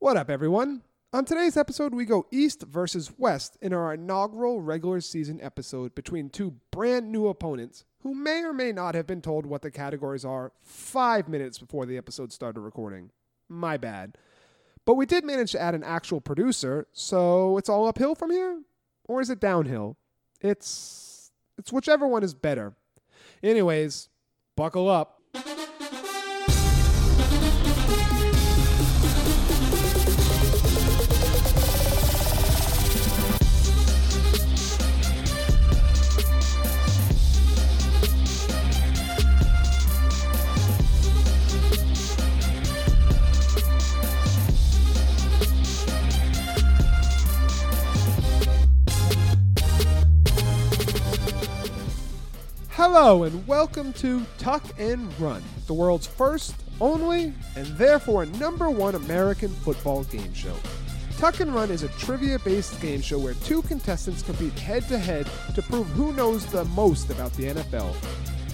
What up, everyone? On today's episode, we go east versus west in our inaugural regular season episode between two brand new opponents who may or may not have been told what the categories are five minutes before the episode started recording. My bad. But we did manage to add an actual producer, so it's all uphill from here? Or is it downhill? It's it's whichever one is better. Anyways, buckle up. Hello, and welcome to Tuck and Run, the world's first, only, and therefore number one American football game show. Tuck and Run is a trivia based game show where two contestants compete head to head to prove who knows the most about the NFL.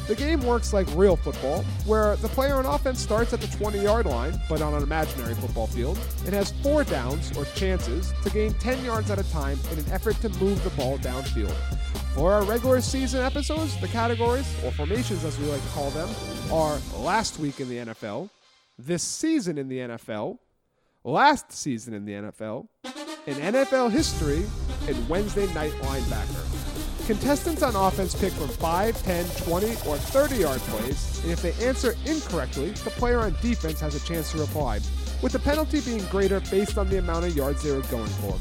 The game works like real football, where the player on offense starts at the 20 yard line, but on an imaginary football field. It has four downs, or chances, to gain 10 yards at a time in an effort to move the ball downfield. For our regular season episodes, the categories, or formations as we like to call them, are last week in the NFL, this season in the NFL, last season in the NFL, in NFL history, and Wednesday night linebacker. Contestants on offense pick from 5, 10, 20, or 30 yard plays, and if they answer incorrectly, the player on defense has a chance to reply, with the penalty being greater based on the amount of yards they were going for.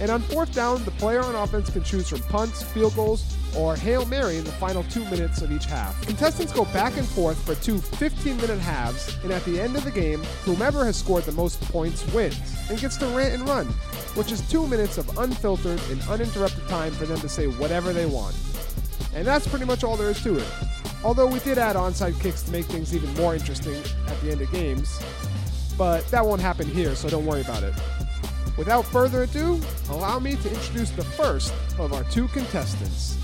And on fourth down, the player on offense can choose from punts, field goals, or Hail Mary in the final two minutes of each half. Contestants go back and forth for two 15 minute halves, and at the end of the game, whomever has scored the most points wins and gets to rant and run, which is two minutes of unfiltered and uninterrupted time for them to say whatever they want. And that's pretty much all there is to it. Although we did add onside kicks to make things even more interesting at the end of games, but that won't happen here, so don't worry about it. Without further ado, allow me to introduce the first of our two contestants.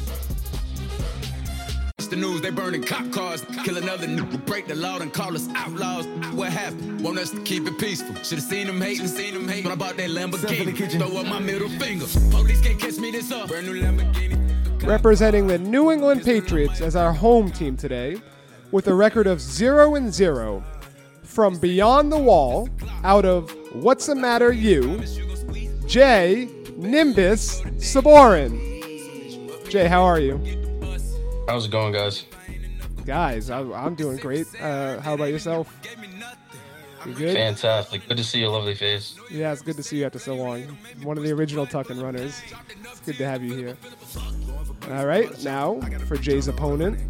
It's the news, they burning cop cars, kill another nigga, break the law and call us outlaws. What happened? Want us to keep it peaceful. Should've seen them hating, seen them hating. But I bought that Lamborghini, throw up my middle finger. Police can't catch me this up. Brand new Lamborghini. Representing the New England Patriots as our home team today, with a record of 0 and 0, from Beyond the Wall, out of What's the Matter You, Jay Nimbus Saborin. Jay, how are you? How's it going, guys? Guys, I, I'm doing great. Uh, how about yourself? You good? Fantastic. Good to see your lovely face. Yeah, it's good to see you after so long. One of the original Tuck and Runners. It's good to have you here. All right, now for Jay's opponent.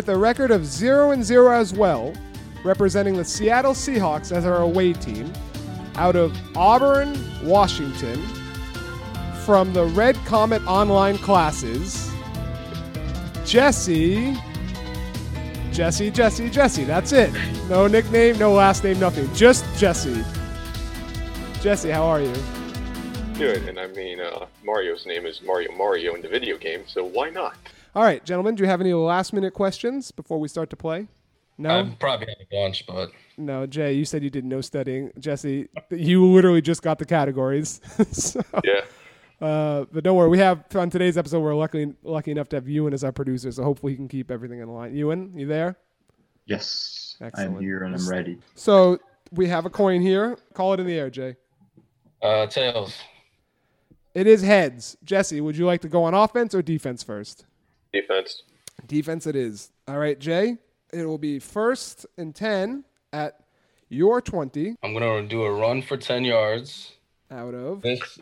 With a record of 0 and 0 as well, representing the Seattle Seahawks as our away team, out of Auburn, Washington, from the Red Comet online classes, Jesse. Jesse, Jesse, Jesse. That's it. No nickname, no last name, nothing. Just Jesse. Jesse, how are you? Good, and I mean, uh, Mario's name is Mario Mario in the video game, so why not? All right, gentlemen, do you have any last minute questions before we start to play? No? I'm probably having lunch, but No, Jay, you said you did no studying. Jesse, you literally just got the categories. so, Yeah. uh, but don't worry, we have on today's episode. We're lucky lucky enough to have Ewan as our producer, so hopefully he can keep everything in line. Ewan, you there? Yes, Excellent. I'm here and I'm ready. So we have a coin here. Call it in the air, Jay. uh, tails. It is heads. Jesse, would you like to go on offense or defense first? Defense. Defense it is. All right, Jay. It will be first and ten at your twenty I'm gonna do a run for ten yards out of this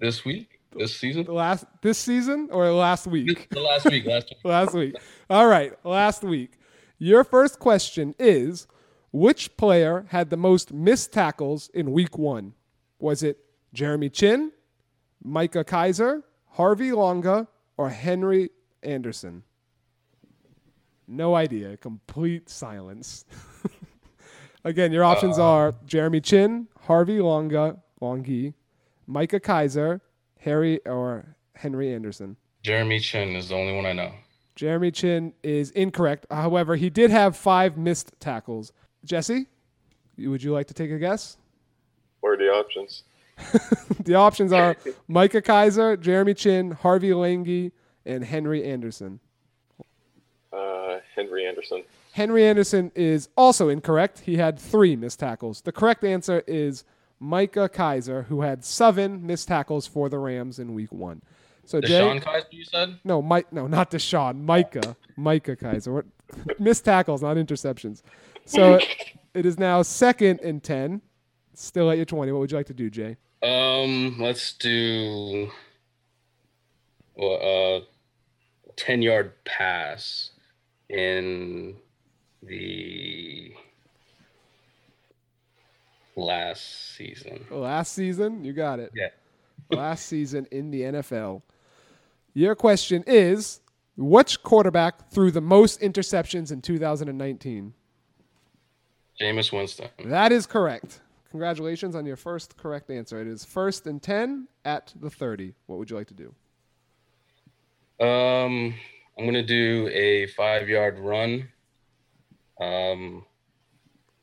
this week, this season, the last this season or last week. the last week, last week. last week. All right, last week. Your first question is which player had the most missed tackles in week one? Was it Jeremy Chinn, Micah Kiser, Harvey Longa, or Henry Anderson? No idea. Complete silence. Again, your options are Jeremy Chinn, Harvey Longa, Longi, Micah Kiser, Harry or Henry Anderson. Jeremy Chinn is the only one I know. Jeremy Chinn is incorrect. However, he did have five missed tackles. Jesse, would you like to take a guess? What are the options? The options are Micah Kiser, Jeremy Chinn, Harvey Lange, and Henry Anderson. Uh, Henry Anderson. Henry Anderson is also incorrect. He had three missed tackles. The correct answer is Micah Kiser, who had seven missed tackles for the Rams in week one. So Jay, Deshaun Kaiser, you said? no, Mike, no, not Deshaun, Micah, Micah Kiser. What, missed tackles, not interceptions. So it is now second and ten, still at your twenty. What would you like to do, Jay? Um, let's do well, uh, ten yard pass in the last season. Last season, you got it. Yeah. last season in the NFL. Your question is which quarterback threw the most interceptions in 2019? Jameis Winston. That is correct. Congratulations on your first correct answer. It is first and 10 at the 30. What would you like to do? Um, I'm gonna do a five yard run. Um,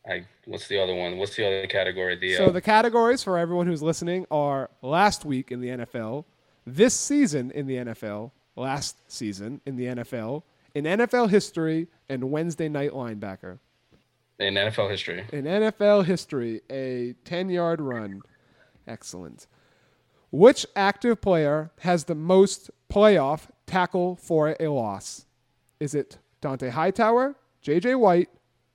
I what's the other one? What's the other category? The So uh, the categories for everyone who's listening are last week in the NFL, this season in the NFL, last season in the NFL, in NFL history, and Wednesday night linebacker. in NFL history. In NFL history, a 10 yard run. Excellent. Which active player has the most playoff tackle for a loss? Is it Dont'a Hightower, J.J. White,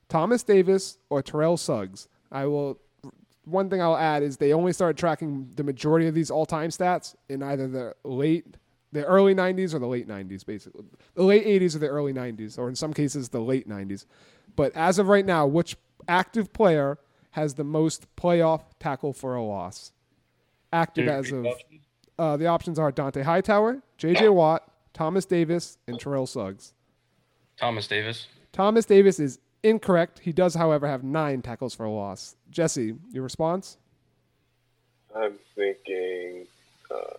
Thomas Davis, or Terrell Suggs? I will. One thing I'll add is they only started tracking the majority of these all-time stats in either the late, the early '90s or the late '90s, basically the late '80s or the early '90s, or in some cases the late '90s. But as of right now, which active player has the most playoff tackle for a loss? Active as of uh, the options are Dont'a Hightower, J.J. Watt, Thomas Davis, and Terrell Suggs. Thomas Davis. Thomas Davis is incorrect. He does, however, have nine tackles for a loss. Jesse, your response? I'm thinking uh,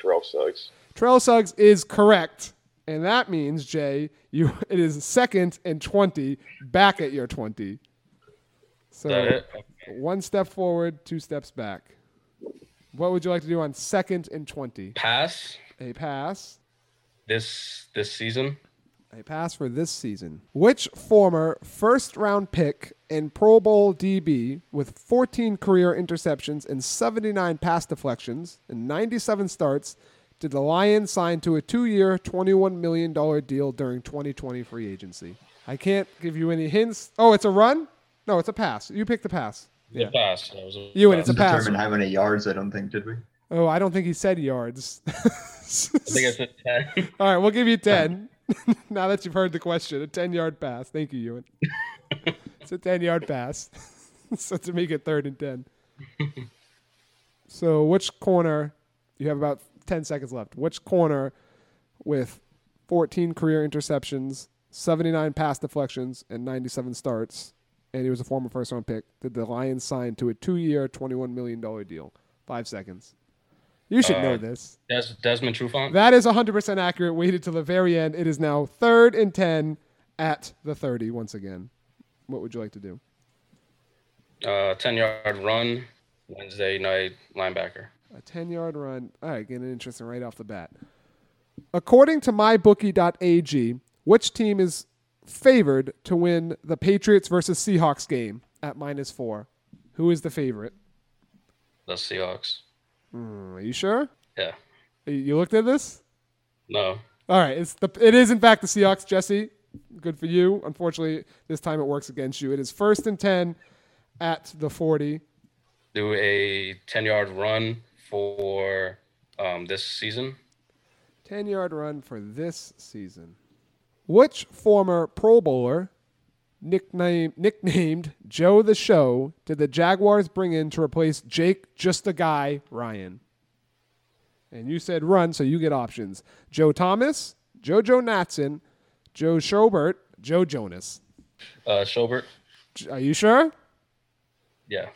Terrell Suggs. Terrell Suggs is correct. And that means, Jay, you it is second and 20, back at your 20. So Is that it? one step forward, two steps back. What would you like to do on second and 20? Pass A pass. This this season. A pass for this season. Which former first round pick and Pro Bowl DB with 14 career interceptions and 79 pass deflections and 97 starts did the Lions sign to a two year, $21 million deal during 2020 free agency? I can't give you any hints. Oh, it's a run? No, it's a pass. You pick the pass. Yeah. pass. That was a You and it's a Doesn't pass. determine how many yards, I don't think, did we? Oh, I don't think he said yards. I think I said ten. All right, we'll give you 10. now that you've heard the question, a 10 yard pass. Thank you, Ewan. it's a 10 yard pass. so to make it third and 10. so, which corner, you have about 10 seconds left. Which corner with 14 career interceptions, 79 pass deflections, and 97 starts, and he was a former first round pick, did the Lions sign to a two year, $21 million deal? Five seconds. You should know Uh, this. Des- Desmond Trufant. That is 100% accurate. Waited till the very end. It is now third and 10 at the 30 once again. What would you like to do? Uh, ten yard run. Wednesday night linebacker. A 10 yard run. All right, getting interesting right off the bat. According to mybookie.ag, which team is favored to win the Patriots versus Seahawks game at minus four? Who is the favorite? The Seahawks. Hmm, Are you sure? Yeah. You- looked at this? No. All right, it's the it is in fact the Seahawks, Jesse. Good for you. Unfortunately, this time it works against you. It is first and 10 at the 40. Do a ten yard run for um, this season. 10 yard run for this season. Which former Pro Bowler, nickname, nicknamed Joe the Show, did the Jaguars bring in to replace Jake Just a Guy Ryan? And you said run, so you get options: Joe Thomas, JoJo Natson, Joe Schobert, Joe Jonas. Uh, Schobert. Are you sure? Yeah.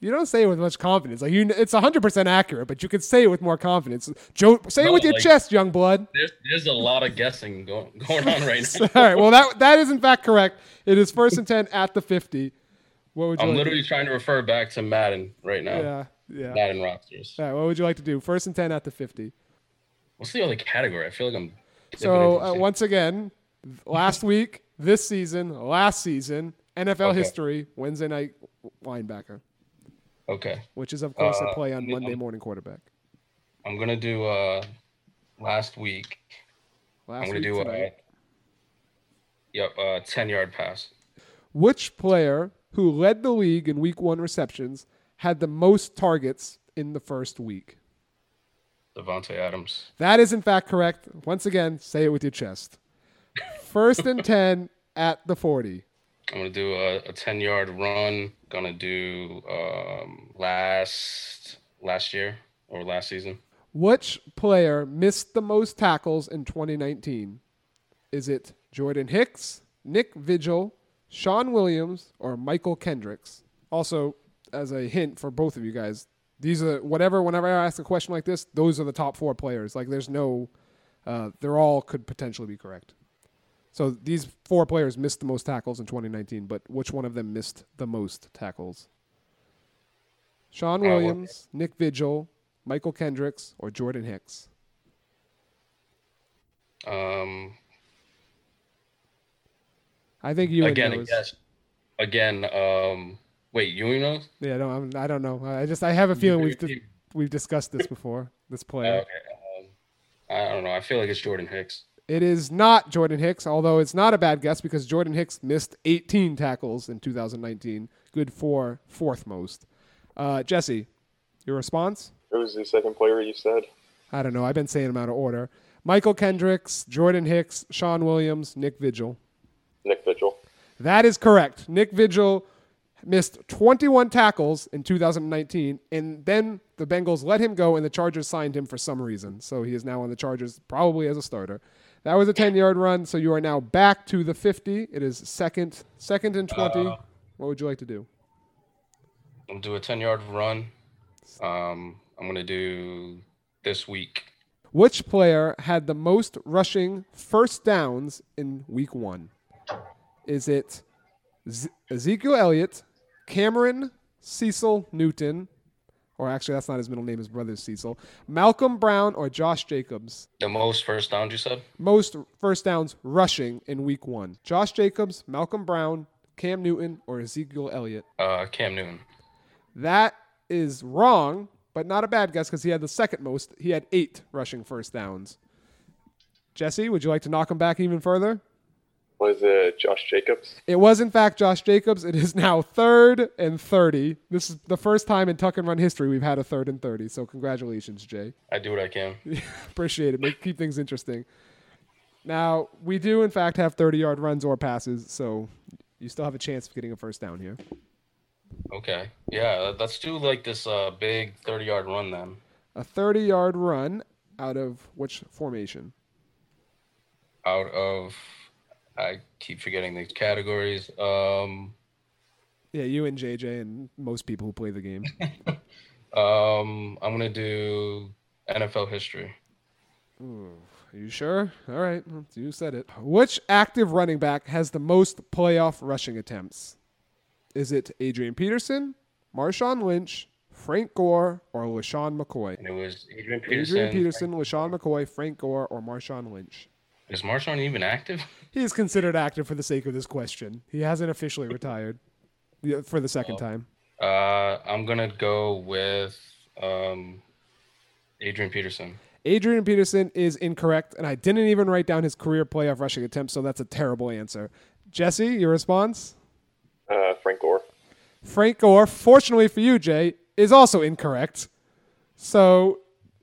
You don't say it with much confidence. Like you, it's hundred percent accurate, but you could say it with more confidence. Joe, say it with your like- chest, young blood. There's there's a lot of guessing going going on right now. All right. Well, that that is in fact correct. It is first and ten at the fifty. What would you? I'm like to- literally trying to refer back to Madden right now. Yeah. Yeah. Madden rosters. All right. What would you like to do? First and ten at the fifty. What's the other category? I feel like I'm. So uh, once again, last week, this season, last season, NFL Okay. history, Wednesday night linebacker, okay, which is of course a Uh, play on Monday I'm- morning quarterback. I'm gonna do uh last week. Last I'm gonna week do tonight. yep, uh, ten yard pass. Which player who led the league in week one receptions had the most targets in the first week? Davante Adams. That is in fact correct. Once again, say it with your chest. First and 10 at the 40. I'm gonna do a, a ten yard run. Gonna do um last last year or last season. Which player missed the most tackles in 2019? Is it Jordan Hicks, Nick Vigil, Sean Williams, or Mychal Kendricks? Also, as a hint for both of you guys, these are whatever. Whenever I ask a question like this, those are the top four players. Like, there's no, uh, they're all could potentially be correct. So these four players missed the most tackles in 2019, but which one of them missed the most tackles? Sean Uh, Williams, Nick Vigil, Mychal Kendricks, or Jordan Hicks? Um, I think you again, knows. guess. Again, um, wait, you know? Yeah, no, I'm, I don't know. I just I have a feeling we've di- we've discussed this before. This player. Okay. Um, I don't know. I feel like it's Jordan Hicks. It is not Jordan Hicks, although it's not a bad guess because Jordan Hicks missed 18 tackles in 2019. Good for fourth most. Uh, Jesse, your response? Who was the second player you said? I don't know. I've been saying them out of order. Mychal Kendricks, Jordan Hicks, Sean Williams, Nick Vigil. Nick Vigil. That is correct. Nick Vigil missed 21 tackles in 2019, and then the Bengals let him go, and the Chargers signed him for some reason. So he is now on the Chargers, probably as a starter. That was a 10 yard run, so you are now back to the 50. It is second, second and 20. Uh, what would you like to do? I'll do a 10 yard run. Um, I'm going to do this week. Which player had the most rushing first downs in week one? Is it Z- Ezekiel Elliott, Cameron Cecil Newton, or actually, that's not his middle name, his brother's Cecil, Malcolm Brown, or Josh Jacobs? The most first downs you said? Most first downs rushing in week one. Josh Jacobs, Malcolm Brown, Cam Newton, or Ezekiel Elliott? Uh, Cam Newton. That is wrong, but not a bad guess because he had the second most. He had eight rushing first downs. Jesse, would you like to knock him back even further? Was it Josh Jacobs? It was, in fact, Josh Jacobs. It is now third and 30. This is the first time in Tuck and Run history we've had a third and 30. So, congratulations, Jay. I do what I can. Appreciate it. Make, keep things interesting. Now, we do, in fact, have 30 yard runs or passes. So, you still have a chance of getting a first down here. Okay. Yeah, let's do like this uh, big 30 yard run then. A 30 yard run out of which formation? Out of, I keep forgetting these categories. Um, Yeah, you and JJ and most people who play the game. um, I'm to do NFL history. Are you sure? All right, you said it. Which active running back has the most playoff rushing attempts? Is it Adrian Peterson, Marshawn Lynch, Frank Gore, or LeSean McCoy? And it was Adrian Peterson. Adrian Peterson, LeSean McCoy, Frank Gore, or Marshawn Lynch? Is Marshawn even active? He is considered active for the sake of this question. He hasn't officially retired for the second time. Uh, I'm going to go with um, Adrian Peterson. Adrian Peterson is incorrect, and I didn't even write down his career playoff rushing attempts, so that's a terrible answer. Jesse, your response? Uh, Frank Gore. Frank Gore, fortunately for you, Jay, is also incorrect. So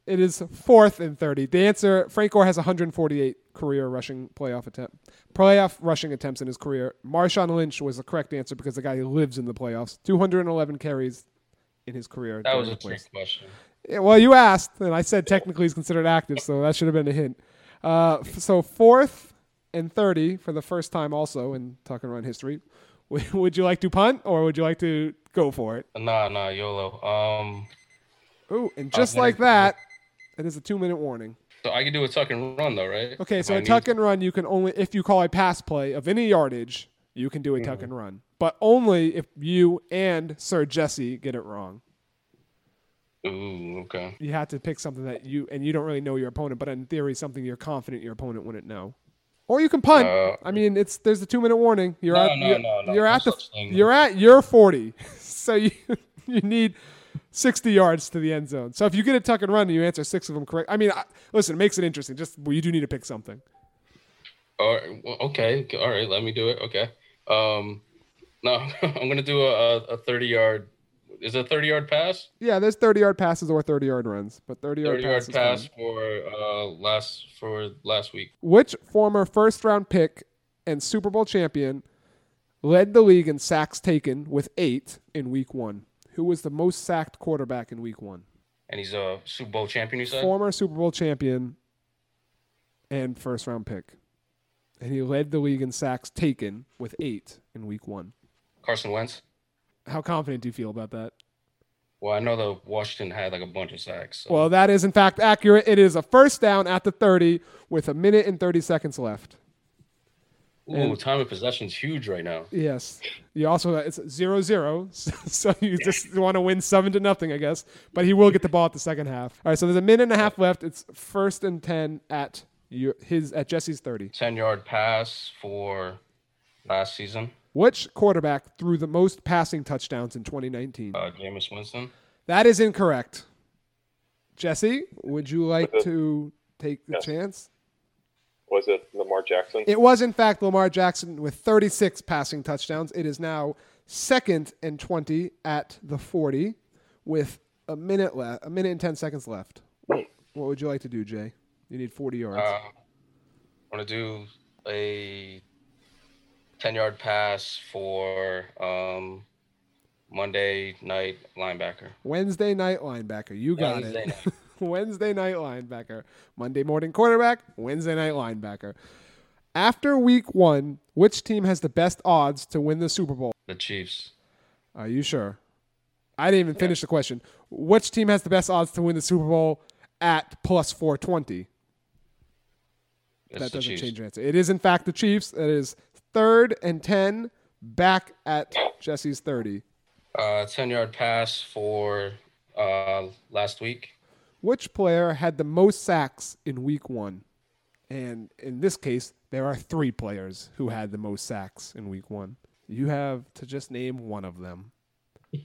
it is fourth and 30. The answer Frank Gore has 148 career rushing playoff attempt playoff rushing attempts in his career. Marshawn Lynch was the correct answer because the guy lives in the playoffs. 211 carries in his career. That was a trick question. Yeah, well, you asked, and I said technically he's considered active, so that should have been a hint. Uh, f- so fourth and thirty for the first time, also in Tuck and Run history. Would you like to punt or would you like to go for it? Nah, nah, YOLO. Um, Ooh, and just like that, it is a two-minute warning. so I can do a tuck and run though, right? Okay, so I a tuck and run, you can only if you call a pass play of any yardage, you can do a Mm-hmm. tuck and run, but only if you and Sir Jesse get it wrong. Ooh, okay. You have to pick something that you and you don't really know your opponent, but in theory, something you're confident your opponent wouldn't know. Or you can punt. Uh, I mean, it's there's a two minute warning. You're No, at no, you're, no, no, you're at the thing. you're at your forty, so you you need sixty yards to the end zone. So if you get a tuck and run and you answer six of them correct, I mean, I, listen, it makes it interesting. Just well, you do need to pick something. All right, well, okay, all right. Let me do it. Okay. Um, no, I'm gonna do a, a, a 30 yard. Is it a 30 yard pass? Yeah, there's thirty yard passes or thirty yard runs, but thirty yard 30 yard pass for uh last for last week. Which former first round pick and Super Bowl champion led the league in sacks taken with eight in week one? Who was the most sacked quarterback in week one? And he's a Super Bowl champion. You said. Former Super Bowl champion and first round pick. And he led the league in sacks taken with eight in week one. Carson Wentz. How confident do you feel about that? Well, I know that Washington had like a bunch of sacks. So. Well, that is in fact accurate. It is a first down at the 30 with a minute and 30 seconds left. Ooh, time of possession's huge right now. Yes. You also it's zero zero, so you just want to win seven to nothing, I guess. But he will get the ball at the second half. All right, so there's a minute and a half left. It's first and ten at your, his at Jesse's thirty. 10 yard pass for last season. Which quarterback threw the most passing touchdowns in 2019? Uh, Jameis Winston. That is incorrect. Jesse, would you like to take the Yes. chance? Was it Lamar Jackson? It was in fact Lamar Jackson with 36 passing touchdowns. It is now second and 20 at the 40 with a minute left, a minute and 10 seconds left. What, what would you like to do, Jay? You need 40 yards. Uh, I'm gonna do a 10 yard pass for um, Monday night linebacker. Wednesday night linebacker. You got Wednesday it. Wednesday night linebacker. Monday morning quarterback. Wednesday night linebacker. After week one, which team has the best odds to win the Super Bowl? The Chiefs. Are you sure? I didn't even finish the question. Which team has the best odds to win the Super Bowl at plus 420? It's that doesn't Chiefs. change your answer. It is, in fact, the Chiefs. It is third and 10 back at Jesse's 30. Uh, 10 yard pass for uh, last week. Which player had the most sacks in week one? And in this case, there are three players who had the most sacks in week one. You have to just name one of them.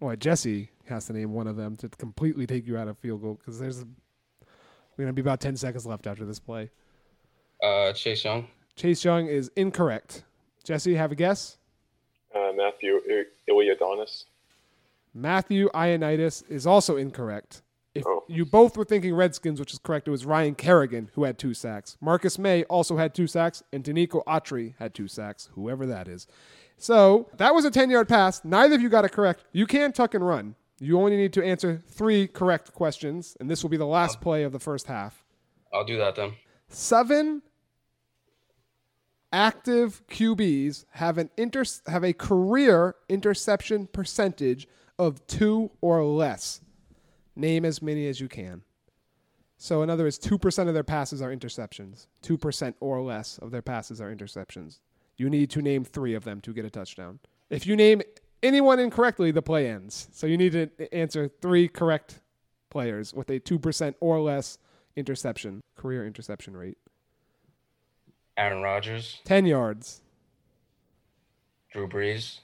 Well, Jesse has to name one of them to completely take you out of field goal because there's we're going to be about 10 seconds left after this play. Uh, Chase Young. Chase Young is incorrect. Jesse, have a guess? Uh, Matthew I- Iliadonis. Matthew Ioannidis is also incorrect. If Oh. you both were thinking Redskins, which is correct, it was Ryan Kerrigan who had two sacks. Marcus May also had two sacks, and Denico Autry had two sacks, whoever that is. So that was a 10 yard pass. Neither of you got it correct. You can tuck and run. You only need to answer three correct questions, and this will be the last play of the first half. I'll do that then. Seven active QBs have an inter- have a career interception percentage of two or less. Name as many as you can. So, in other words, two percent of their passes are interceptions. Two percent or less of their passes are interceptions. You need to name three of them to get a touchdown. If you name anyone incorrectly, the play ends. So you need to answer three correct players with a two percent or less interception career interception rate. Aaron Rodgers. 10 yards. Drew Brees.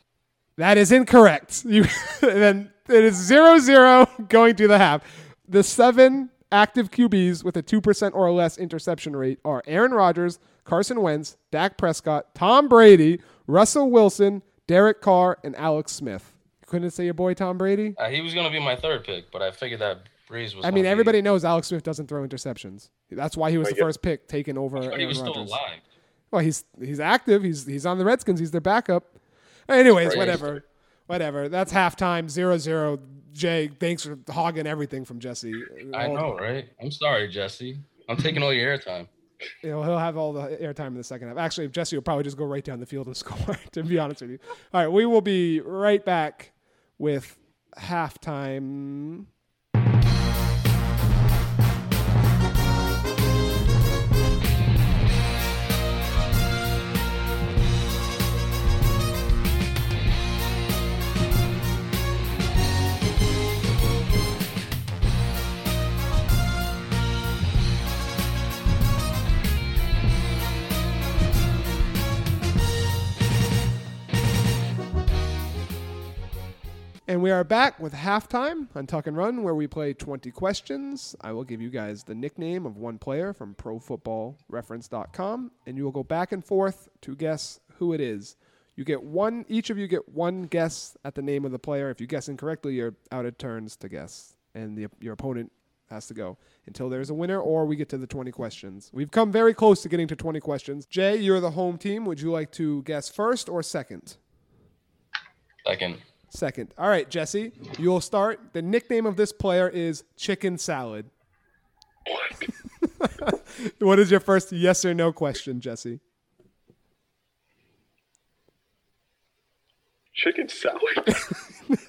That is incorrect. You then it is 0-0 going to the half. The seven active QBs with a 2% or less interception rate are Aaron Rodgers, Carson Wentz, Dak Prescott, Tom Brady, Russell Wilson, Derek Carr, and Alex Smith. You couldn't say your boy Tom Brady? Uh, he was gonna be my third pick, but I figured that Brees was. I gonna mean, be- everybody knows Alex Smith doesn't throw interceptions. That's why he was I the get- first pick taken over But he was still alive. Well, he's he's active. He's he's on the Redskins. He's their backup. Anyways, whatever. Whatever. That's halftime. Zero zero. Jay, thanks for hogging everything from Jesse. I All- know, right? I'm sorry, Jesse. I'm taking all your airtime. You know, he'll have all the airtime in the second half. Actually, Jesse will probably just go right down the field and score, to be honest with you. All right, we will be right back with halftime. And we are back with halftime on Tuck and Run, where we play 20 questions. I will give you guys the nickname of one player from ProFootballReference.com, and you will go back and forth to guess who it is. You get one, each of you get one guess at the name of the player. If you guess incorrectly, you're out of turns to guess, and the, your opponent has to go until there's a winner or we get to the 20 questions. We've come very close to getting to 20 questions. Jay, you're the home team. Would you like to guess first or second? Second. Second. All right, Jesse, you'll start. The nickname of this player is Chicken Salad. what is your first yes or no question, Jesse? Chicken salad.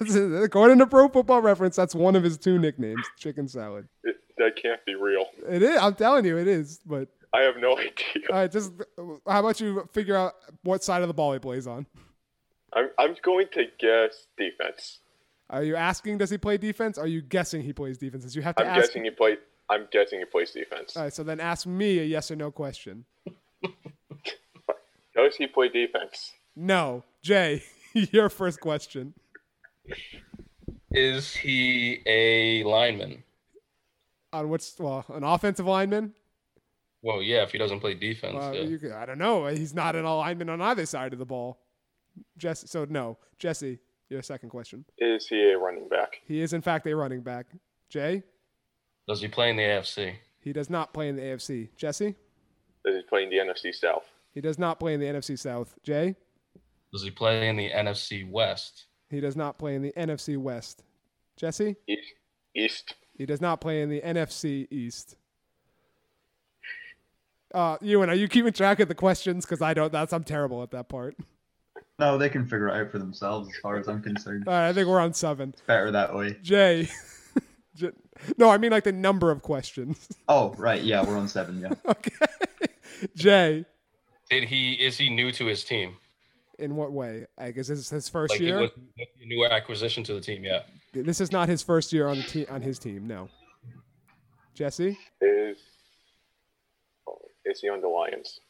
According to Pro Football Reference, that's one of his two nicknames, Chicken Salad. It- that can't be real. It is. I'm telling you, it is. But I have no idea. all right, just how about you figure out what side of the ball he plays on? I'm I'm going to guess defense. Are you asking does he play defense? Are you guessing he plays defense? 'Cause You have to I'm ask. guessing he play. I'm guessing he plays defense. All right, so then ask me a yes or no question. Does he play defense? No, Jay, your first question. Is he a lineman? On which, well, an offensive lineman? Well, yeah, if he doesn't play defense. Well, yeah. you could, I don't know. He's not an alignment on either side of the ball. Jesse, so no, Jesse, your second question. Is he a running back? He is in fact a running back. Jay, Does he play in the AFC? he does not play in the AFC. Jesse, Does he play in the NFC South? he does not play in the NFC South. Jay, Does he play in the NFC West? he does not play in the NFC West. Jesse, East. East. he does not play in the NFC East. Uh, Ewan, are you keeping track of the questions? Because I don't. That's I'm terrible at that part. No, they can figure it out for themselves as far as I'm concerned. All right, I think we're on seven. Better that way. Jay, J- no, I mean like the number of questions. Oh, right. Yeah, we're on seven. Yeah. okay, Jay, Did he? Is he new to his team? in what way? I guess this is his first Like year. he was a new acquisition to the team? Yeah. This is not his first year on the team on his team. No. Jesse, Is. oh, Is he on the Lions?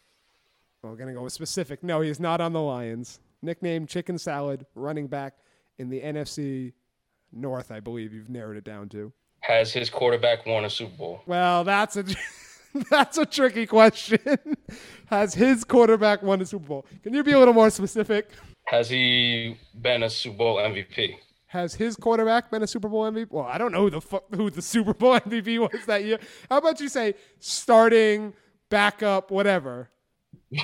well, we're gonna go with specific. No, he's not on the Lions. Nickname Chicken Salad, running back in the NFC North. I believe you've narrowed it down to. Has his quarterback won a Super Bowl? Well, that's a that's a tricky question. Has his quarterback won a Super Bowl? Can you be a little more specific? Has he been a Super Bowl MVP? Has his quarterback been a Super Bowl MVP? Well, I don't know who the fu- who the Super Bowl MVP was that year. How about you say starting, backup, whatever?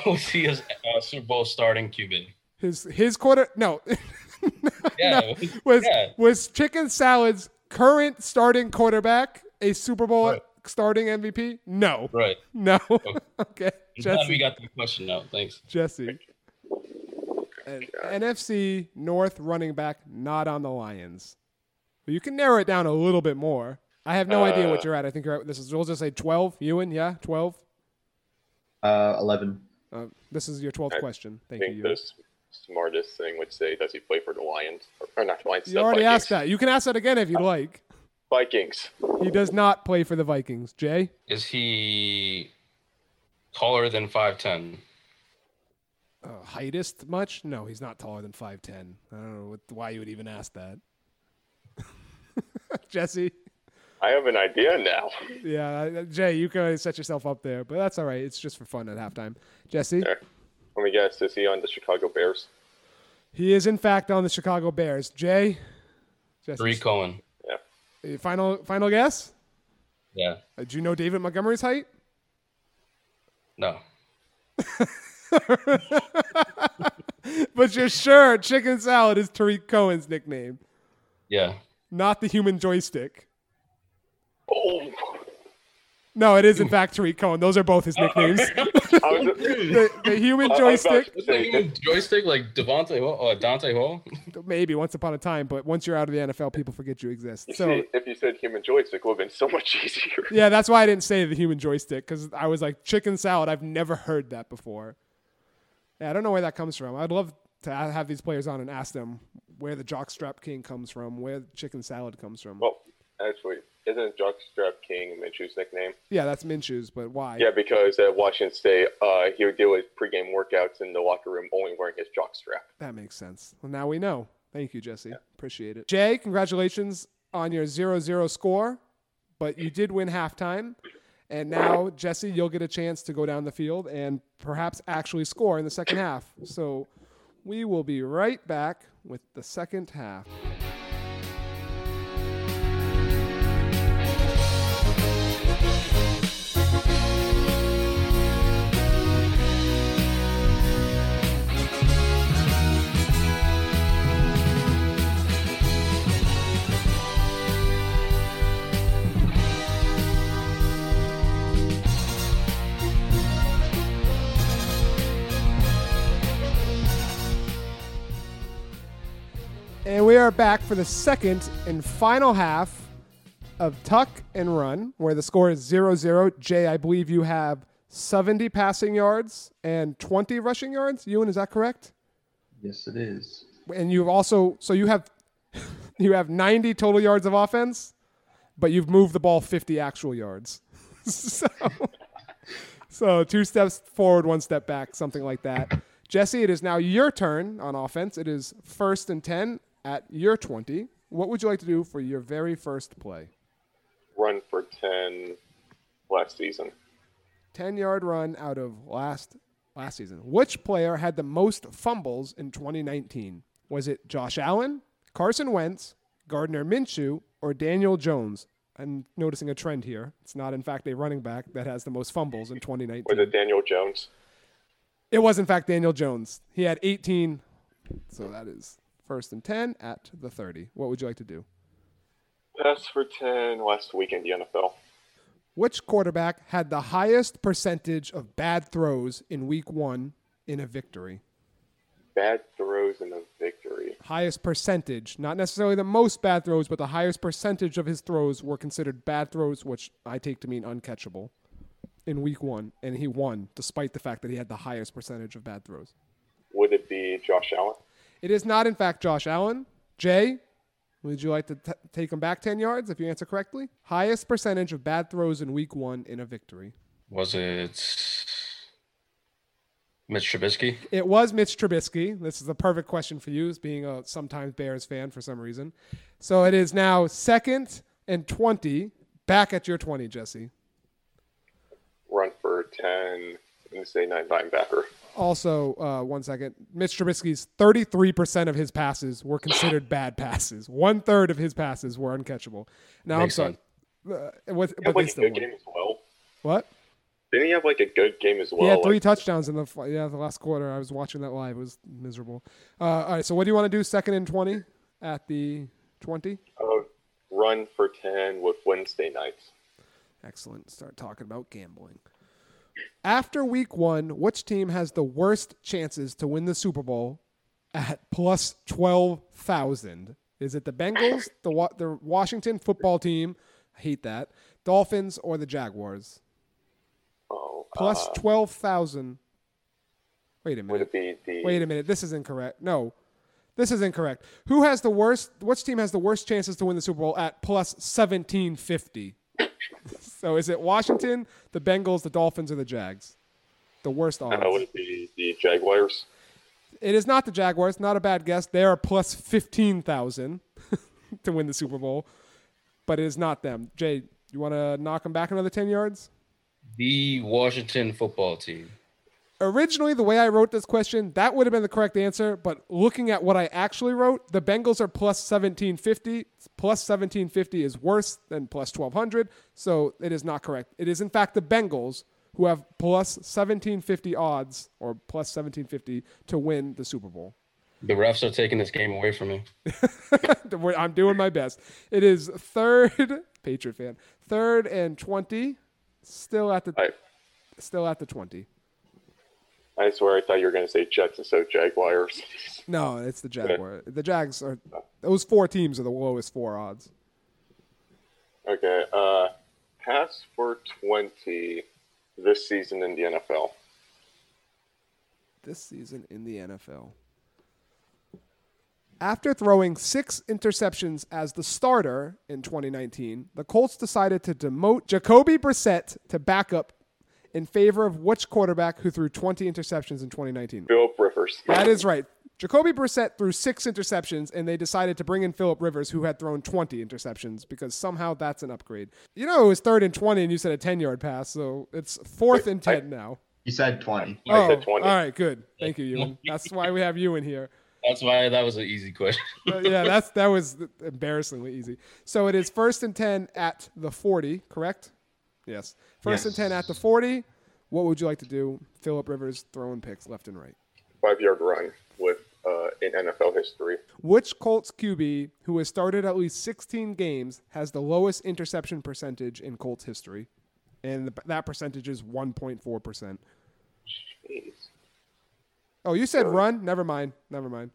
Was he a Super Bowl starting QB? His his quarter no, Yeah. No, was- was yeah. was Chicken Salad's current starting quarterback a Super Bowl Right. starting MVP? No, Right. no. okay, I'm glad we got the question out. Thanks. Jesse. An NFC North running back not on the Lions. But you can narrow it down a little bit more. I have no idea what Uh, you're at. I think you're at, this is we'll just say 12. Ewan, yeah, 12. Uh, eleven. Uh, this is your 12th I question. Thank you. think Ewan. the smartest thing would say, does he play for the Lions? Or, or not the Lions, You the already Vikings. asked that. You can ask that again if you'd like. Vikings. He does not play for the Vikings. Jay? Is he taller than 5'10? Uh, heightest much? No, he's not taller than 5'10. I don't know what, why you would even ask that. Jesse? I have an idea now. Yeah, uh, Jay, you can set yourself up there, but that's all right. It's just for fun at halftime. Jesse? There. Let me guess, is he on the Chicago Bears? He is, in fact, on the Chicago Bears. Jay? Jesse, Three Cohen. Yeah. Final, final guess? Yeah. Uh, do you know David Montgomery's height? No. but you're sure chicken salad is Tarik Cohen's nickname, Yeah. not the human joystick. Oh, No, it is in fact Tarik Cohen. Those are both his nicknames. I was, the, the human I- I was about joystick, to say, Even joystick like Devontae Hall, uh, Dante Hall. maybe once upon a time, but once you're out of the NFL, people forget you exist. you So see, if you said human joystick, it would have been so much easier. yeah, that's why I didn't say the human joystick because I was like chicken salad. I've never heard that before. Yeah, I don't know where that comes from. I'd love to have these players on and ask them where the jockstrap king comes from, where chicken salad comes from. Well, actually, isn't Jockstrap King Minshew's nickname? yeah, that's Minshew's, but why? Yeah, because at Washington State, uh, he would do his pregame workouts in the locker room only wearing his jockstrap. That makes sense. Well, now we know. Thank you, Jesse. Appreciate it. Jay, congratulations on your 0 0 score, but you did win halftime. And now, Jesse, you'll get a chance to go down the field and perhaps actually score in the second half. So we will be right back with the second half. And we are back for the second and final half of Tuck and Run, where the score is 0 0. Jay, I believe you have 70 passing yards and 20 rushing yards. Ewan, is that correct? Yes, it is. And you've also, so you have. You have 90 total yards of offense, but you've moved the ball 50 actual yards. so, so two steps forward, one step back, something like that. Jesse, it is now your turn on offense. It is first and 10 at your 20. What would you like to do for your very first play? Run for 10 last season. 10 yard run out of last last season. Which player had the most fumbles in 2019? Was it Josh Allen, Carson Wentz, Gardner Minshew, or Daniel Jones? I'm noticing a trend here. It's not, in fact, a running back that has the most fumbles in 2019. Was it Daniel Jones? It was, in fact, Daniel Jones. He had 18. So that is first and 10 at the 30. What would you like to do? Pass for 10 last week in the NFL. Which quarterback had the highest percentage of bad throws in week one in a victory? Bad throws in a victory. highest percentage, not necessarily the most bad throws, but the highest percentage of his throws were considered bad throws, which I take to mean uncatchable in week one. And he won despite the fact that he had the highest percentage of bad throws. Would it be Josh Allen? It is not, in fact, Josh Allen. Jay, would you like to t- take him back 10 yards if you answer correctly? Highest percentage of bad throws in week one in a victory. Was it Mitch Trubisky? It was Mitch Trubisky. This is the perfect question for you, as being a sometimes Bears fan for some reason. So it is now second and 20, back at your 20, Jesse. Run for 10. Let me say nine linebacker. Also, uh, one second. Mitch Trubisky's 33% of his passes were considered bad passes. One third of his passes were uncatchable. Now, Makes I'm sorry. Uh, with, He but had they like a still good won. game as well. What? Didn't he have like a good game as well? He had three Like, touchdowns in the yeah the last quarter. I was watching that live. It was miserable. Uh, all right, so what do you want to do? Second and twenty at the twenty. uh, run for 10 with Wednesday nights. Excellent. Start talking about gambling. After week one, which team has the worst chances to win the Super Bowl at plus twelve thousand? Is it the Bengals, the Wa- the Washington football team? I hate that. Dolphins or the Jaguars? Oh, Plus uh, twelve thousand. Wait a minute. would it be the Wait a minute. This is incorrect. No, this is incorrect. Who has the worst? Which team has the worst chances to win the Super Bowl at plus seventeen fifty? So is it Washington, the Bengals, the Dolphins, or the Jags? The worst odds. uh, would it be the Jaguars? it is not the Jaguars. Not a bad guess. They are plus fifteen thousand to win the Super Bowl, but it is not them. Jay, you want to knock them back another ten yards? The Washington football team. Originally the way I wrote this question, that would have been the correct answer. But looking at what I actually wrote, the Bengals are plus seventeen fifty. Plus seventeen fifty is worse than plus twelve hundred, so it is not correct. It is in fact the Bengals who have plus 1750 odds or plus 1750 to win the Super Bowl. The refs are taking this game away from me. I'm doing my best. It is third, Patriot fan, third and 20, still at the I, still at the 20. I swear I thought you were going to say Jets instead of Jaguars. No, it's the Jaguar. The Jags are those four teams are the lowest four odds. Okay. Uh, pass for 20 this season in the NFL. This season in the NFL. After throwing six interceptions as the starter in 2019, the Colts decided to demote Jacoby Brissett to backup in favor of which quarterback who threw 20 interceptions in 2019? Philip Rivers. That is right. Jacoby Brissett threw six interceptions, and they decided to bring in Philip Rivers, who had thrown 20 interceptions, because somehow that's an upgrade. You know, it was third and 20, and you said a 10 yard pass, so it's fourth and 10 now. You said 20. I oh, said 20. all right, good. Thank you, Ewan. That's why we have you in here. That's why that was an easy question. Yeah, that's that was embarrassingly easy. So it is first and 10 at the 40, correct? Yes. First and Yes. 10 at the 40. What would you like to do? Philip Rivers throwing picks left and right. Five yard run with uh, in NFL history. Which Colts QB who has started at least 16 games has the lowest interception percentage in Colts history? And the, that percentage is 1.4%. Jeez. Oh, you said run? Never mind. Never mind.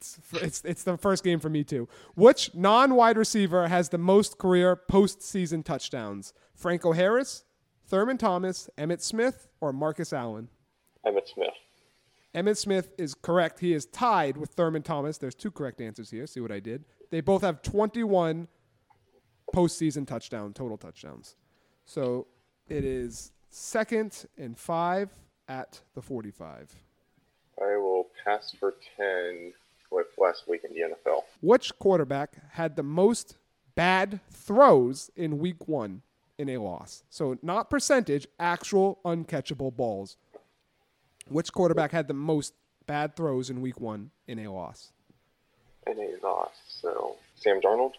It's, it's, it's the first game for me, too. Which non wide receiver has the most career postseason touchdowns? Franco Harris, Thurman Thomas, Emmitt Smith, or Marcus Allen? Emmitt Smith. Emmitt Smith is correct. He is tied with Thurman Thomas. There's two correct answers here. See what I did? They both have 21 postseason touchdown total touchdowns. So it is second and five at the 45. I will pass for 10 with last week in the NFL. Which quarterback had the most bad throws in week one in a loss? So not percentage, actual uncatchable balls. Which quarterback had the most bad throws in week one in a loss? And a loss. So, Sam Darnold?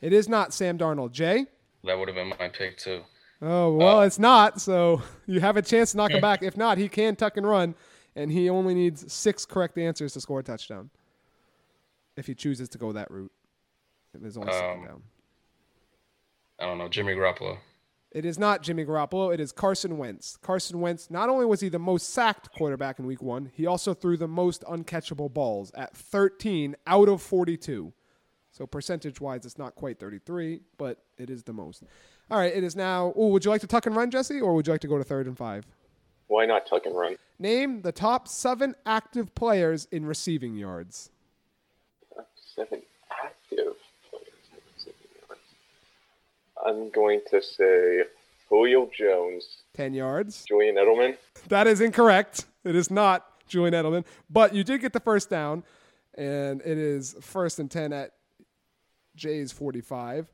It is not Sam Darnold. Jay? that would have been my pick too. Oh, well, it's not. So you have a chance to knock him back. If not, he can tuck and run, and he only needs six correct answers to score a touchdown. If he chooses to go that route, there's only second Um, down. I don't know, Jimmy Garoppolo. It is not Jimmy Garoppolo. It is Carson Wentz. Carson Wentz, not only was he the most sacked quarterback in week one, he also threw the most uncatchable balls at 13 out of 42. So percentage wise, it's not quite 33, but it is the most. All right, it is now. Oh, would you like to tuck and run, Jesse, or would you like to go to third and five? Why not tuck and run? Name the top seven active players in receiving yards. Seven active players. I'm going to say Julio Jones, 10 yards. Julian Edelman. That is incorrect. It is not Julian Edelman, but you did get the first down, and it is first and 10 at Jay's 45.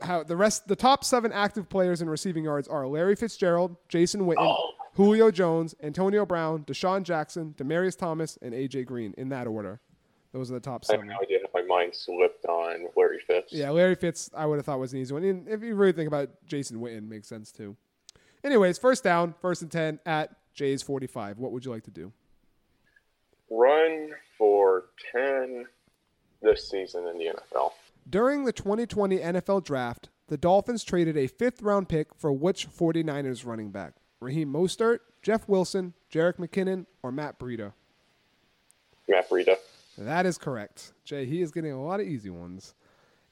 How the rest, the top seven active players in receiving yards are Larry Fitzgerald, Jason Witten, oh. Julio Jones, Antonio Brown, DeSean Jackson, Demaryius Thomas, and AJ Green in that order. Those are the top seven. I have no idea if my mind slipped on Larry Fitz. Yeah, Larry Fitz, I would have thought was an easy one. And if you really think about it, Jason Witten, makes sense too. Anyways, first down, first and 10 at Jay's 45. What would you like to do? Run for 10 this season in the NFL. During the 2020 NFL Draft, the Dolphins traded a fifth round pick for which 49ers running back? Raheem Mostert, Jeff Wilson, Jerick McKinnon, or Matt Breida? Matt Breida. That is correct. Jay, he is getting a lot of easy ones.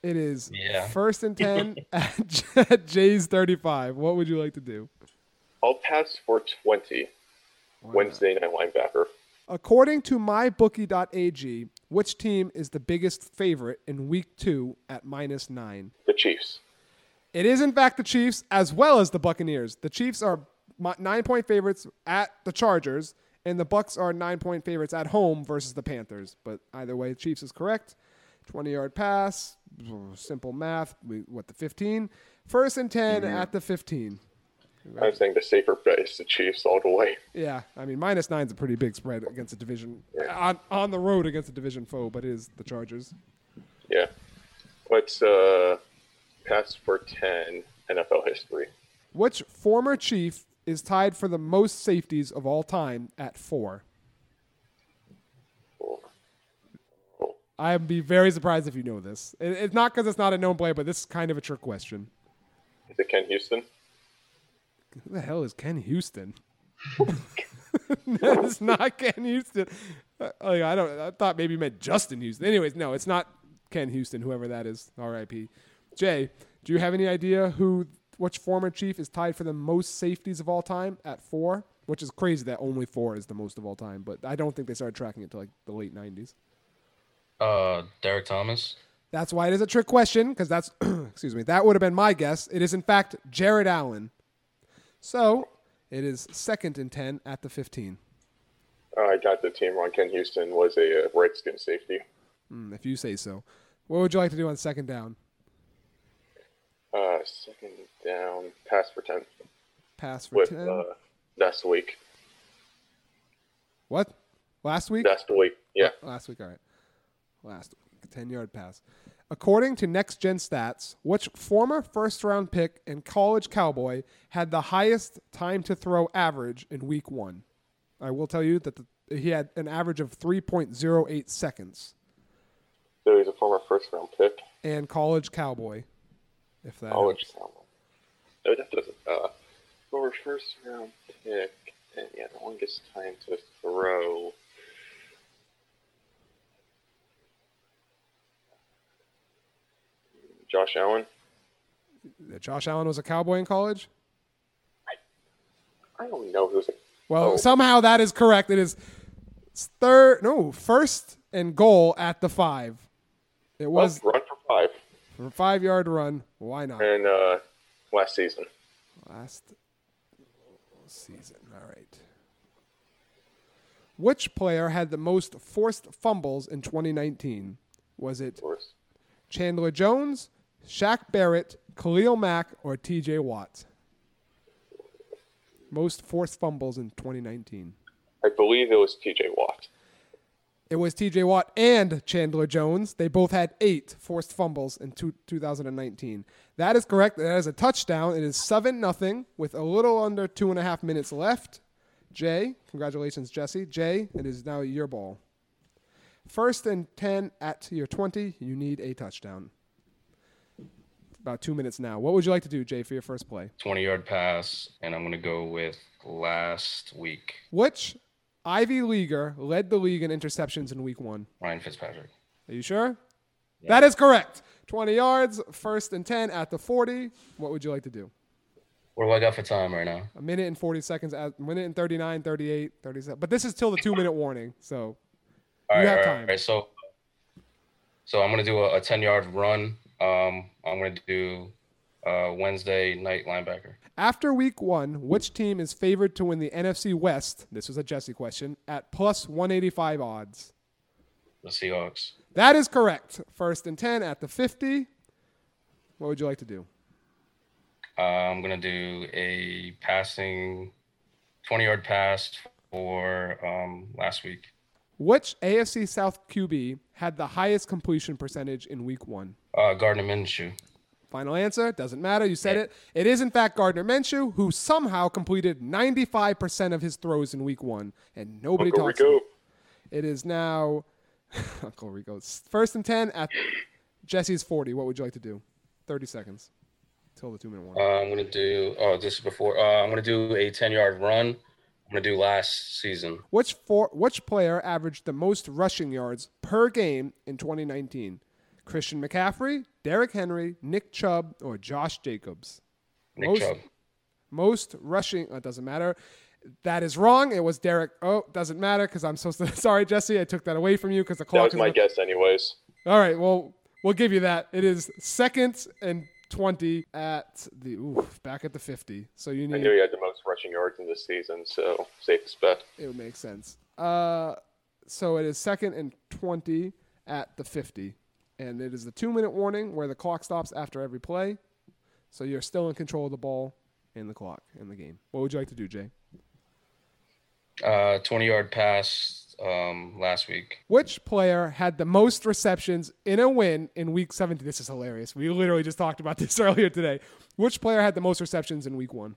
It is Yeah. first and 10 at Jay's 35. What would you like to do? I'll pass for 20 Wednesday night linebacker. According to mybookie.ag, which team is the biggest favorite in week two at minus nine? The Chiefs. It is, in fact, the Chiefs as well as the Buccaneers. The Chiefs are nine point favorites at the Chargers, and the Bucs are nine point favorites at home versus the Panthers. But either way, Chiefs is correct. 20 yard pass, simple math. We, what, the 15? First and 10 at the 15. I'm saying the safer bet is the Chiefs all the way. Yeah, I mean, minus nine is a pretty big spread against a division, on, on the road against a division foe, but it is the Chargers. Yeah. Let's uh, pass for 10 NFL history. Which former Chief is tied for the most safeties of all time at four? I'd be very surprised if you know this. It- It's not because it's not a known player, but this is kind of a trick question. Is it Ken Houston? Who the hell is Ken Houston? that is not Ken Houston. Uh, like, I don't. I thought maybe you meant Justin Houston. Anyways, no, it's not Ken Houston. Whoever that is. R.I.P. Jay, do you have any idea who which former chief is tied for the most safeties of all time at four? Which is crazy that only four is the most of all time, but I don't think they started tracking it till like the late '90s. Uh, Derrick Thomas. That's why it is a trick question because that's excuse me. That would have been my guess. It is in fact Jared Allen. So it is second and ten at the fifteen. Oh, I got the team wrong. Ken Houston was a uh, Redskin safety. Mm, if you say so. What would you like to do on second down? Uh, second down, pass for 10 Pass for with ten. uh, last week. what? Last week? Last week, yeah. Last week, all right. Last week, ten yard pass. According to Next Gen Stats, which former first round pick and college cowboy had the highest time to throw average in week one? I will tell you that the, he had an average of 3.08 seconds. So he's a former first round pick. And college cowboy, if that College helps. No, that doesn't. Uh, former first round pick, and yeah, the longest time to throw. Josh Allen. Josh Allen was a cowboy in college? I don't know who's a. Well, Oh. somehow that is correct. It is third, no, first and goal at the five. It was oh, run for a five yard run. Why not? and uh, last season. Last season. All right. Which player had the most forced fumbles in 2019? Was it. Chandler Jones, Shaq Barrett, Khalil Mack, or TJ Watt? Most forced fumbles in 2019. I believe it was T.J. Watt. It was TJ Watt and Chandler Jones. They both had eight forced fumbles in two, 2019. That is correct. That is a touchdown. It is 7 nothing with a little under two and a half minutes left. Jay, congratulations, Jesse. Jay, it is now your ball. First and 10 at your 20. You need a touchdown. About two minutes now. What would you like to do, Jay, for your first play? 20 yard pass, and I'm going to go with last week, Which Ivy Leaguer led the league in interceptions in week one? Ryan Fitzpatrick. Are you sure? That is correct. 20 yards, first and 10 at the 40. What would you like to do? What do I got for time right now? A minute and 40 seconds, a minute and 39, 38, 37. But this is till the two minute warning. So All You right, have time. right, all right. So, so I'm gonna do a, a 10 yard run. Um, I'm gonna do uh, Wednesday night linebacker. after week one, which team is favored to win the NFC West? This was a Jesse question at plus 185 odds. The Seahawks. That is correct. First and 10 at the 50. What would you like to do? Uh, I'm gonna do a passing 20 yard pass for um, last week. Which AFC South QB had the highest completion percentage in week one? Uh, Gardner Minshew. Final answer. Doesn't matter. You said it. It is, in fact, Gardner Minshew, who somehow completed 95% of his throws in week one, and nobody Uncle talks Rico. about it. It is now Uncle Rico. First and 10 at Jesse's 40. What would you like to do? 30 seconds till the two minute warning. Uh, I'm gonna do. Oh, this is before. Uh, I'm gonna do a 10 yard run. I'm gonna do last season. which, for, which player averaged the most rushing yards per game in 2019? Christian McCaffrey, Derrick Henry, Nick Chubb, or Josh Jacobs? Nick Most- Chubb. Most rushing, uh, doesn't matter. That is wrong. It was Derrick. Oh, doesn't matter because I'm supposed to. Sorry, Jesse. I took that away from you because the That clock was is. my guess, anyways. All right. Well, we'll give you that. It is second and 20 at the. Oof, back at the 50. So you need. I knew he had the most rushing yards in this season, so safest bet. It would make sense. Uh, so it is second and 20 at the 50. And it is the two minute warning where the clock stops after every play. So you're still in control of the ball and the clock in the game. What would you like to do, Jay? Uh, 20 yard pass um, last week. Which player had the most receptions in a win in week 17? This is hilarious. We literally just talked about this earlier today. Which player had the most receptions in week one?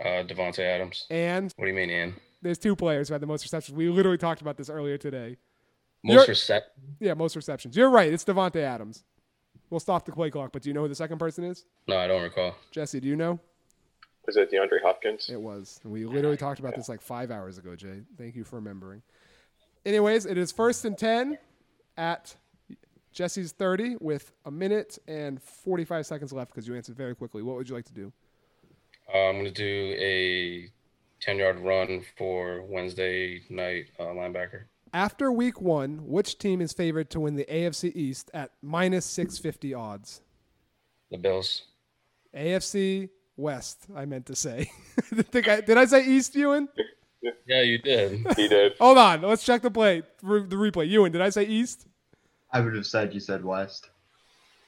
Uh, Davante Adams. And What do you mean, Ian? there's two players who had the most receptions. We literally talked about this earlier today. Most You're- recep- Yeah, most receptions. You're right. It's Davante Adams. We'll stop the play clock, but do you know who the second person is? No, I don't recall. Jesse, do you know? Was it DeAndre Hopkins? It was. We literally talked about this like five hours ago, Jay. Thank you for remembering. Anyways, it is first and 10 at Jesse's 30 with a minute and 45 seconds left because you answered very quickly. What would you like to do? Uh, I'm going to do a 10 yard run for Wednesday night uh, linebacker. After week one, which team is favored to win the AFC East at minus 650 odds? The Bills. AFC West, I meant to say. Think I- did I say East, Ewan? Yeah, you did. He did. Hold on. Let's check the play, re- the replay. Ewan, did I say East? I would have said you said West.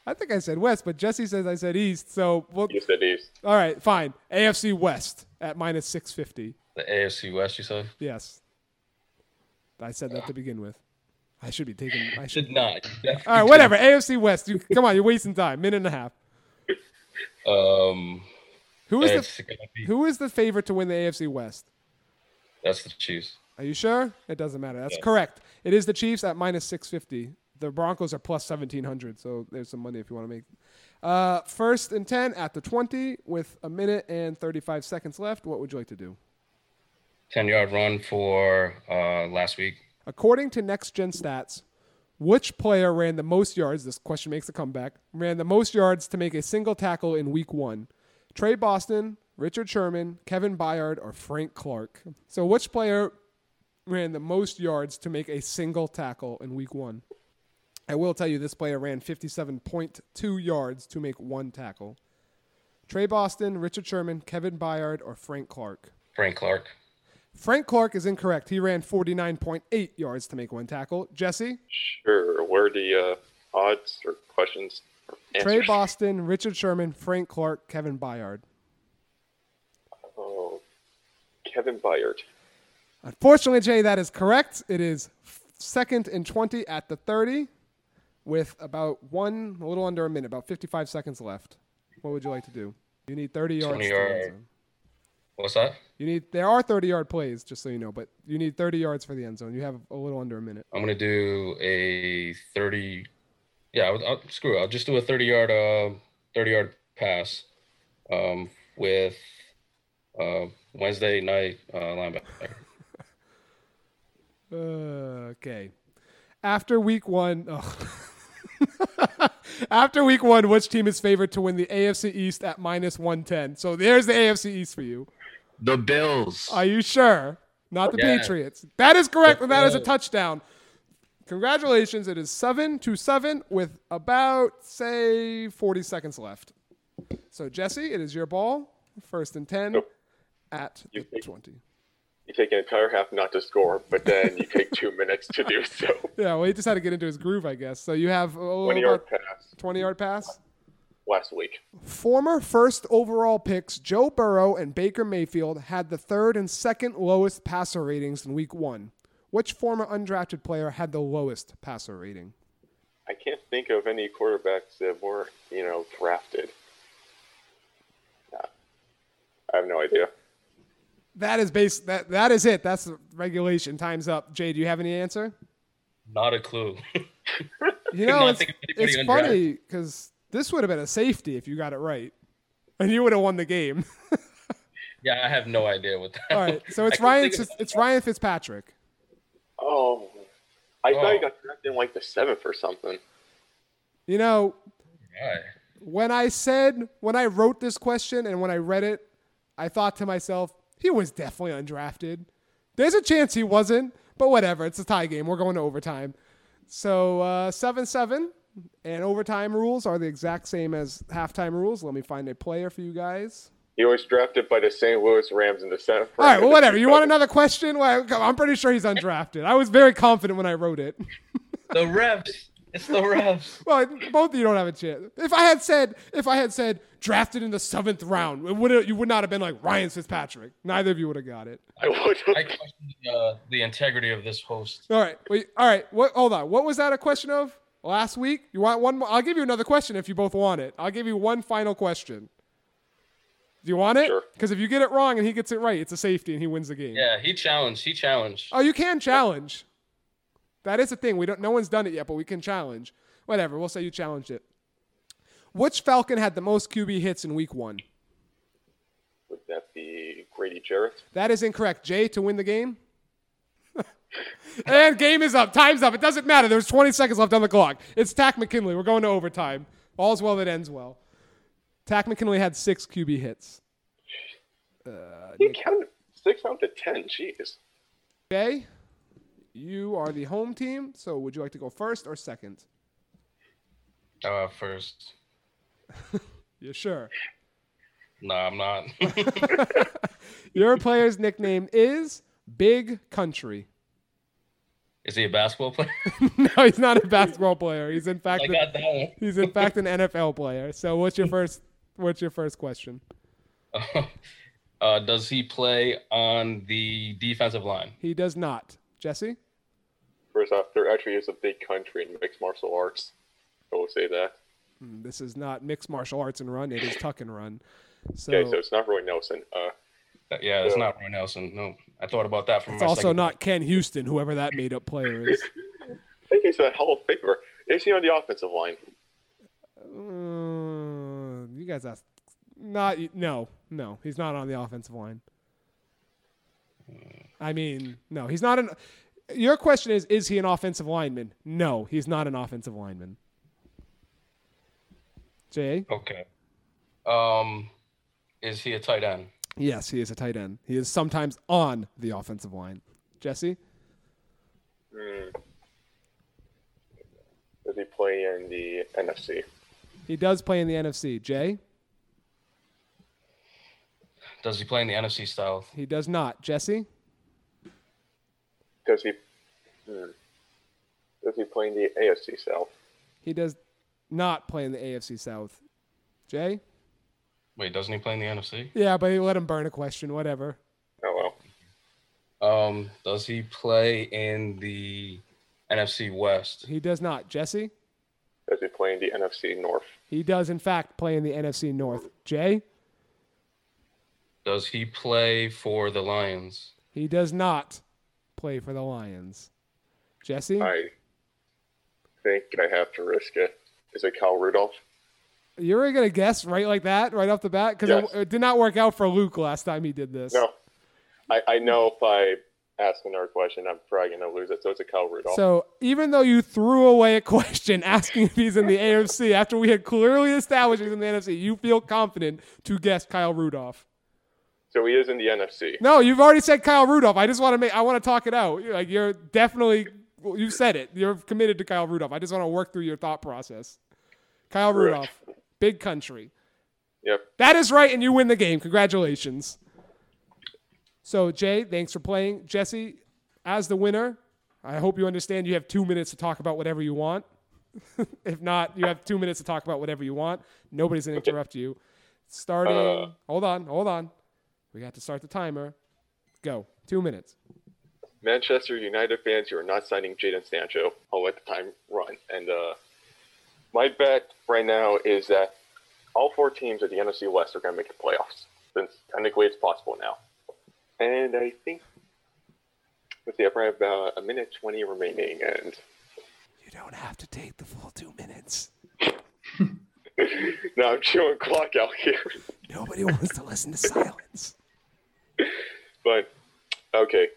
I think I said West, but Jesse says I said East. So, well, You said East. all right, fine. AFC West at minus 650. The AFC West, you said? Yes. I said that to begin with. I should be taking. I should. Not. All right, whatever. AFC West. You, come on, you're wasting time. Minute and a half. Um, Who is it's the be, Who is the favorite to win the AFC West? that's the Chiefs. Are you sure? It doesn't matter. That's Yes. correct. It is the Chiefs at minus 650. The Broncos are plus 1700, so there's some money if you want to make. Uh, first and 10 at the 20 with a minute and 35 seconds left. What would you like to do? 10 yard run for uh, last week. According to Next Gen Stats, which player ran the most yards? This question makes a comeback. Ran the most yards to make a single tackle in Week One? Tre Boston, Richard Sherman, Kevin Byard, or Frank Clark? So, which player ran the most yards to make a single tackle in Week One? I will tell you, this player ran 57.2 yards to make one tackle. Tre Boston, Richard Sherman, Kevin Byard, or Frank Clark? Frank Clark. Frank Clark is incorrect. He ran 49.8 yards to make one tackle. Jesse, Sure. Where are the uh, odds or questions? Or Tre? Boston, Richard Sherman, Frank Clark, Kevin Byard. Oh, Kevin Byard. Unfortunately, Jay, that is correct. It is second and 20 at the 30 with about one, a little under a minute, about 55 seconds left. What would you like to do? You need 30 yards. 20 to the end yard. zone. What's that? You need. There are 30 yard plays, just so you know, but you need 30 yards for the end zone. You have a little under a minute. I'm gonna do a 30. Yeah, I'll, I'll, screw it. I'll just do a 30 yard, uh, 30 yard pass, um, with uh, Wednesday night uh, linebacker. Uh, okay. After week one, ugh. after week one, which team is favored to win the AFC East at minus 110? So there's the AFC East for you. The Bills. Are you sure? Not the Yeah. Patriots. That is correct, and that is a touchdown. Congratulations. It is 7 to 7 with about, say, 40 seconds left. So, Jesse, it is your ball. First and 10 Nope. at You the think- 20. You take an entire half not to score, but then you take two minutes to do so. Yeah, well, he just had to get into his groove, I guess. So you have oh, 20 yard pass 20 yard pass. Last week. Former first overall picks Joe Burrow and Baker Mayfield had the third and second lowest passer ratings in week one. Which former undrafted player had the lowest passer rating? I can't think of any quarterbacks that were, you know, drafted. Nah. I have no idea. That is base that that is it. That's the regulation. Time's up. Jay, do you have any answer? Not a clue. You know, it's, think of anybody it's funny because this would have been a safety if you got it right, and you would have won the game. yeah, I have no idea what that. All right, so it's Ryan. think of- It's Ryan Fitzpatrick. Oh, I thought Oh. he got drafted in like the seventh or something. You know, Right. when I said when I wrote this question and when I read it, I thought to myself, he was definitely undrafted. There's a chance he wasn't, but whatever. It's a tie game. We're going to overtime. So uh, seven seven, and overtime rules are the exact same as halftime rules. Let me find a player for you guys. He was drafted by the St. Louis Rams in the seventh. All right, round well, whatever. You want another question? Well, I'm pretty sure he's undrafted. I was very confident when I wrote it. The refs. It's the refs. Well, both of you don't have a chance. If I had said, if I had said drafted in the seventh round, it would you would not have been like Ryan Fitzpatrick. Neither of you would have got it. I would. I question uh, the integrity of this host. All right, wait. All right. What? Hold on. What was that a question of last week? You want one more? I'll give you another question if you both want it. I'll give you one final question. Do you want it? Sure. Because if you get it wrong and he gets it right, it's a safety and he wins the game. Yeah, he challenged. He challenged. Oh, you can challenge. That is a thing. We don't. No one's done it yet, but we can challenge. Whatever. We'll say you challenged it. Which Falcon had the most QB hits in Week One? Would that be Grady Jarrett? That is incorrect. Jay to win the game. and game is up. Time's up. It doesn't matter. There's 20 seconds left on the clock. It's Takk McKinley. We're going to overtime. All's well that ends well. Takk McKinley had six QB hits. He counted six out of ten. Jeez. Jay, you are the home team. So would you like to go first or second? Uh, first. You sure? No, I'm not. Your player's nickname is Big Country. Is he a basketball player? no, he's not a basketball player. He's in fact I an, got that one. he's in fact an NFL player. So what's your first what's your first question? uh, does he play on the defensive line? He does not. Jesse? First off, there actually is a big country in mixed martial arts. I will say that. Hmm, This is not mixed martial arts and run. It is tuck and run. So, Okay, so it's not Roy Nelson. Uh, Yeah, it's Yeah. not Roy Nelson. No, I thought about that from it's my also second- not Ken Houston, whoever that made up player is. I think he's a Hall of Famer. Is he on the offensive line? Uh, you guys asked. Not no, no. He's not on the offensive line. I mean, no, he's not an. Your question is: Is he an offensive lineman? No, he's not an offensive lineman. Jay, Okay. Um, is he a tight end? Yes, he is a tight end. He is sometimes on the offensive line. Jesse, Hmm. Does he play in the NFC? he does play in the NFC. Jay, Does he play in the NFC South? he does not. Jesse, Does he? Hmm. Does he play in the AFC South? he does not play in the AFC South. Jay, Wait, doesn't he play in the NFC? yeah, but he let him burn a question. Whatever. Oh well. Um, does he play in the NFC West? He does not. Jesse. Does he play in the NFC North? He does, in fact, play in the NFC North. Jay, Does he play for the Lions? he does not play for the Lions. Jesse, I think I have to risk it. Is it Kyle Rudolph? You were gonna guess right like that, right off the bat, because Yes. it, it did not work out for Luke last time he did this. No. I, I know if I ask another question, I'm probably going to lose it. So it's a Kyle Rudolph. So even though you threw away a question asking if he's in the AFC after we had clearly established he's in the NFC, you feel confident to guess Kyle Rudolph. So he is in the NFC. No, you've already said Kyle Rudolph. I just want to make. I want to talk it out. You're Like you're definitely. You said it. You're committed to Kyle Rudolph. I just want to work through your thought process. Kyle Rudolph, big country. Yep. That is right, and you win the game. Congratulations. So Jay, thanks for playing. Jesse, as the winner, I hope you understand. You have two minutes to talk about whatever you want. if not, you have two minutes to talk about whatever you want. Nobody's gonna interrupt you. Starting. Uh. hold on, hold on. We got to start the timer. Go. Two minutes. Manchester United fans, you are not signing Jadon Sancho. I'll let the time run. And uh, my bet right now is that all four teams of the NFC West are going to make the playoffs. Since technically it's possible now. And I think, let's see, I probably have about a minute 20 remaining. And You don't have to take the full two minutes. no, I'm chewing clock out here. Nobody wants to listen to silence. But, okay.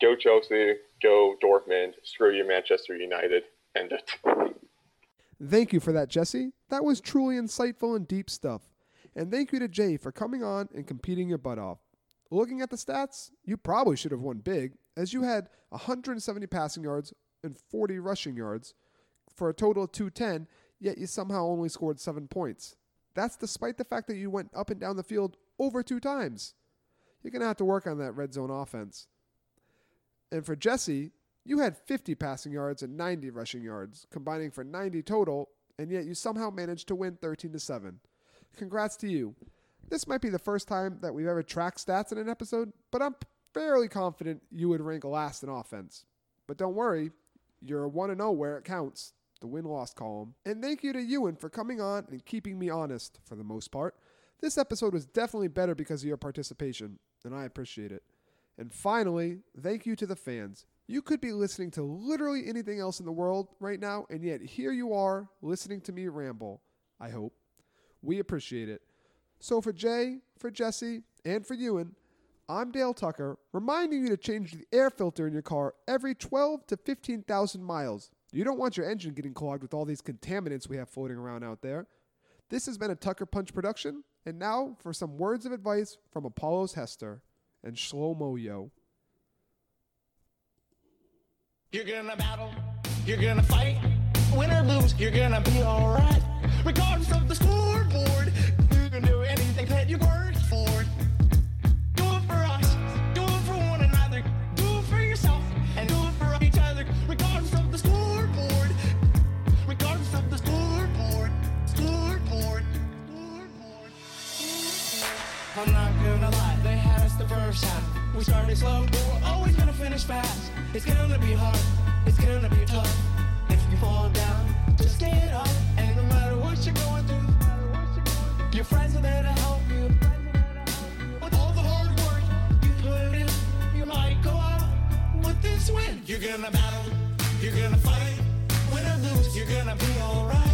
Go Chelsea, go Dortmund, screw you Manchester United, end it. Thank you for that, Jesse. That was truly insightful and deep stuff. And thank you to Jay for coming on and competing your butt off. Looking at the stats, you probably should have won big, as you had 170 passing yards and 40 rushing yards for a total of 210, yet you somehow only scored seven points. That's despite the fact that you went up and down the field over two times. You're going to have to work on that red zone offense. And for Jesse, You had 50 passing yards and 90 rushing yards, combining for 90 total, and yet you somehow managed to win 13 to 7. Congrats to you. This might be the first time that we've ever tracked stats in an episode, but I'm fairly confident you would rank last in offense. But don't worry, you're 1 0 where it counts, the win loss column. And thank you to Ewan for coming on and keeping me honest for the most part. This episode was definitely better because of your participation, and I appreciate it. And finally, thank you to the fans. You could be listening to literally anything else in the world right now, and yet here you are listening to me ramble. I hope. We appreciate it. So for Jay, for Jesse, and for Ewan, I'm Dale Tucker, reminding you to change the air filter in your car every 12 to 15,000 miles. You don't want your engine getting clogged with all these contaminants we have floating around out there. This has been a Tucker Punch production, and now for some words of advice from Apollos Hester and Shlomo Yo. You're gonna battle, you're gonna fight, win or lose, you're gonna be alright. Regardless of the scoreboard, you can do anything that you work for. Do it for us, do it for one another, do it for yourself, and do it for each other. Regardless of the scoreboard, regardless of the scoreboard, scoreboard, scoreboard. I'm not gonna lie, they had us the first half. We started slow, but we're always gonna finish fast. It's gonna be hard, it's gonna be tough. If you fall down, just get up. And no matter what you're going through, your friends are there to help you. With all the hard work you put in, you might go out with this win. You're gonna battle, you're gonna fight, win or lose, you're gonna be alright.